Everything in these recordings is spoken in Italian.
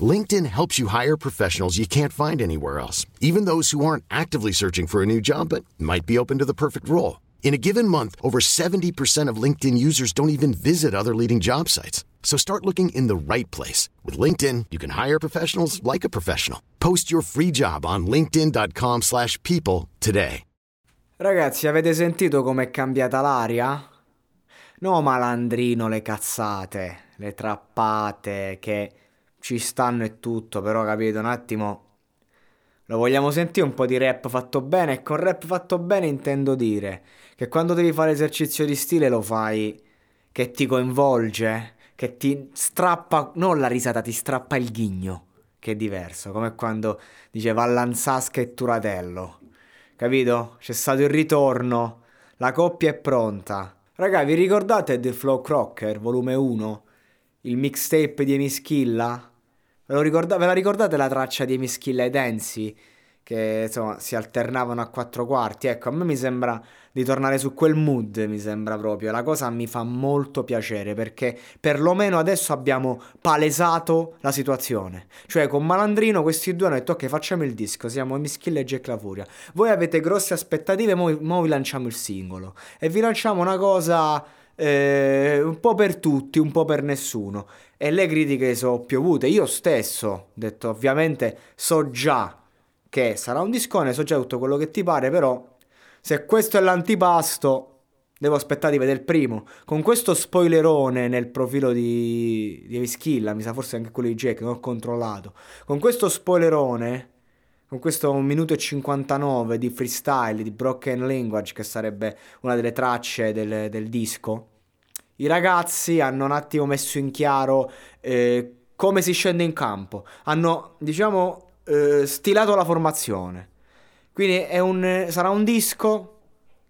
LinkedIn helps you hire professionals you can't find anywhere else, even those who aren't actively searching for a new job but might be open to the perfect role. In a given month, over 70% of LinkedIn users don't even visit other leading job sites. So start looking in the right place. With LinkedIn, you can hire professionals like a professional. Post your free job on linkedin.com slash people today. Ragazzi, avete sentito com'è cambiata l'aria? No malandrino le cazzate, le trappate che ci stanno e tutto, però capito un attimo. Lo vogliamo sentire un po' di rap fatto bene? E con rap fatto bene intendo dire che quando devi fare esercizio di stile lo fai che ti coinvolge, che ti strappa, non la risata, ti strappa il ghigno, che è diverso, come quando diceva Vallanzasca e Turatello. Capito? C'è stato il ritorno, la coppia è pronta. Raga, vi ricordate The Flow Crocker, volume 1? Il mixtape di Emischilla? Ve, ricorda- ve la ricordate la traccia di Mischilla e Densi? Che insomma si alternavano a quattro quarti. Ecco, a me mi sembra di tornare su quel mood, mi sembra proprio. La cosa mi fa molto piacere perché perlomeno adesso abbiamo palesato la situazione. Cioè, con Malandrino questi due hanno detto: Ok, facciamo il disco. Siamo Mischilla e Jack La Furia. Voi avete grosse aspettative, mo, mo vi lanciamo il singolo. E vi lanciamo una cosa. Eh, un po' per tutti, un po' per nessuno e le critiche sono piovute. Io stesso, ho detto ovviamente, so già che sarà un discone, so già tutto quello che ti pare, però se questo è l'antipasto, devo aspettare di vedere il primo. Con questo spoilerone nel profilo di, di Evischilla, mi sa forse anche quello di Jack, non ho controllato. Con questo spoilerone, con questo 1 minuto e 59 di freestyle, di broken language, che sarebbe una delle tracce del, del disco, i ragazzi hanno un attimo messo in chiaro eh, come si scende in campo, hanno diciamo eh, stilato la formazione. Quindi un, sarà un disco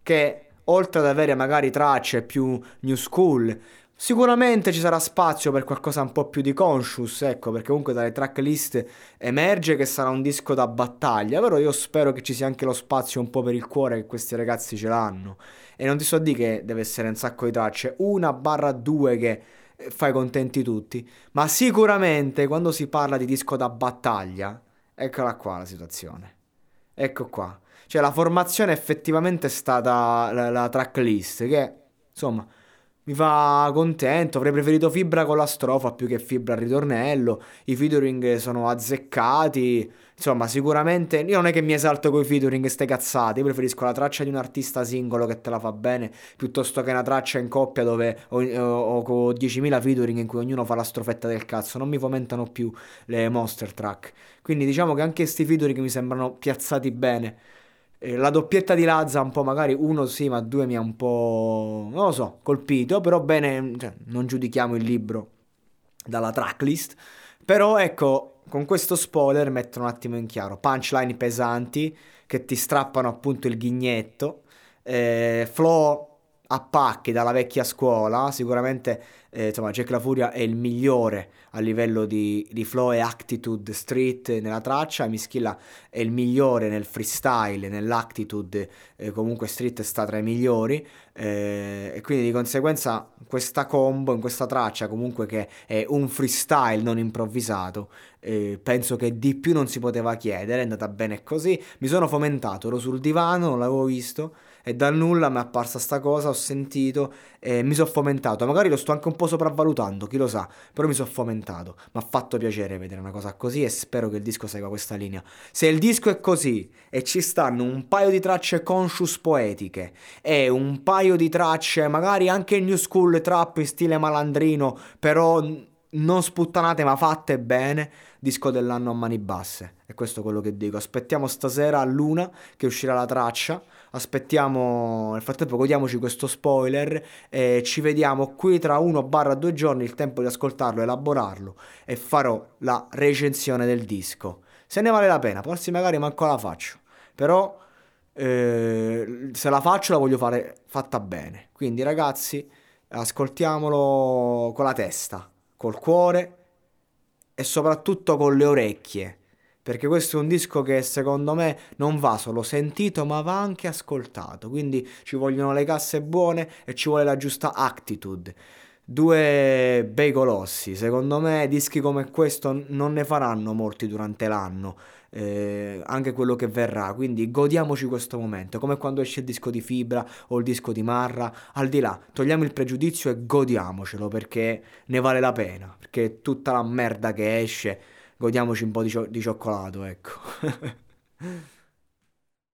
che oltre ad avere magari tracce più new school, Sicuramente ci sarà spazio per qualcosa un po' più di conscious, ecco, perché comunque dalle tracklist emerge che sarà un disco da battaglia, però io spero che ci sia anche lo spazio un po' per il cuore che questi ragazzi ce l'hanno. E non ti so dire che deve essere un sacco di tracce, una barra due che eh, fai contenti tutti, ma sicuramente quando si parla di disco da battaglia, eccola qua la situazione. Ecco qua. Cioè la formazione effettivamente è stata la, la tracklist, che insomma mi fa contento, avrei preferito Fibra con la strofa più che Fibra al ritornello, i featuring sono azzeccati, insomma sicuramente io non è che mi esalto con i featuring ste cazzate, io preferisco la traccia di un artista singolo che te la fa bene, piuttosto che una traccia in coppia dove ho, ho, ho con 10.000 featuring in cui ognuno fa la strofetta del cazzo, non mi fomentano più le monster track, quindi diciamo che anche questi featuring mi sembrano piazzati bene. Eh, la doppietta di Lazza un po' magari uno sì, ma due mi ha un po', non lo so, colpito, però bene, cioè, non giudichiamo il libro dalla tracklist, però ecco, con questo spoiler metto un attimo in chiaro, punchline pesanti che ti strappano appunto il ghignetto, eh, flow a pacchi dalla vecchia scuola, sicuramente eh, insomma, Jack La Furia è il migliore a livello di, di flow e attitude street nella traccia, Mischilla è il migliore nel freestyle, nell'attitude, eh, comunque street sta tra i migliori. Eh, e quindi di conseguenza questa combo in questa traccia comunque che è un freestyle non improvvisato, eh, penso che di più non si poteva chiedere, è andata bene così, mi sono fomentato, ero sul divano, non l'avevo visto e dal nulla mi è apparsa sta cosa, ho sentito e mi sono fomentato. Magari lo sto anche un po' sopravvalutando, chi lo sa, però mi sono fomentato. Mi ha fatto piacere vedere una cosa così e spero che il disco segua questa linea. Se il disco è così e ci stanno un paio di tracce conscious poetiche e un paio di tracce magari anche new school trap in stile malandrino, però non sputtanate ma fatte bene, disco dell'anno a mani basse. E questo è quello che dico. Aspettiamo stasera a luna che uscirà la traccia. Aspettiamo, nel frattempo godiamoci questo spoiler e ci vediamo qui tra uno barra due giorni, il tempo di ascoltarlo, elaborarlo e farò la recensione del disco. Se ne vale la pena, forse magari manco la faccio. Però eh, se la faccio la voglio fare fatta bene. Quindi ragazzi, ascoltiamolo con la testa col cuore e soprattutto con le orecchie. Perché questo è un disco che secondo me non va solo sentito ma va anche ascoltato. Quindi ci vogliono le casse buone e ci vuole la giusta attitude. Due bei colossi. Secondo me dischi come questo non ne faranno molti durante l'anno eh, anche quello che verrà. Quindi godiamoci questo momento, come quando esce il disco di Fibra o il disco di Marra, al di là, togliamo il pregiudizio e godiamocelo perché ne vale la pena, perché tutta la merda che esce, godiamoci un po' di, cio- di cioccolato, ecco.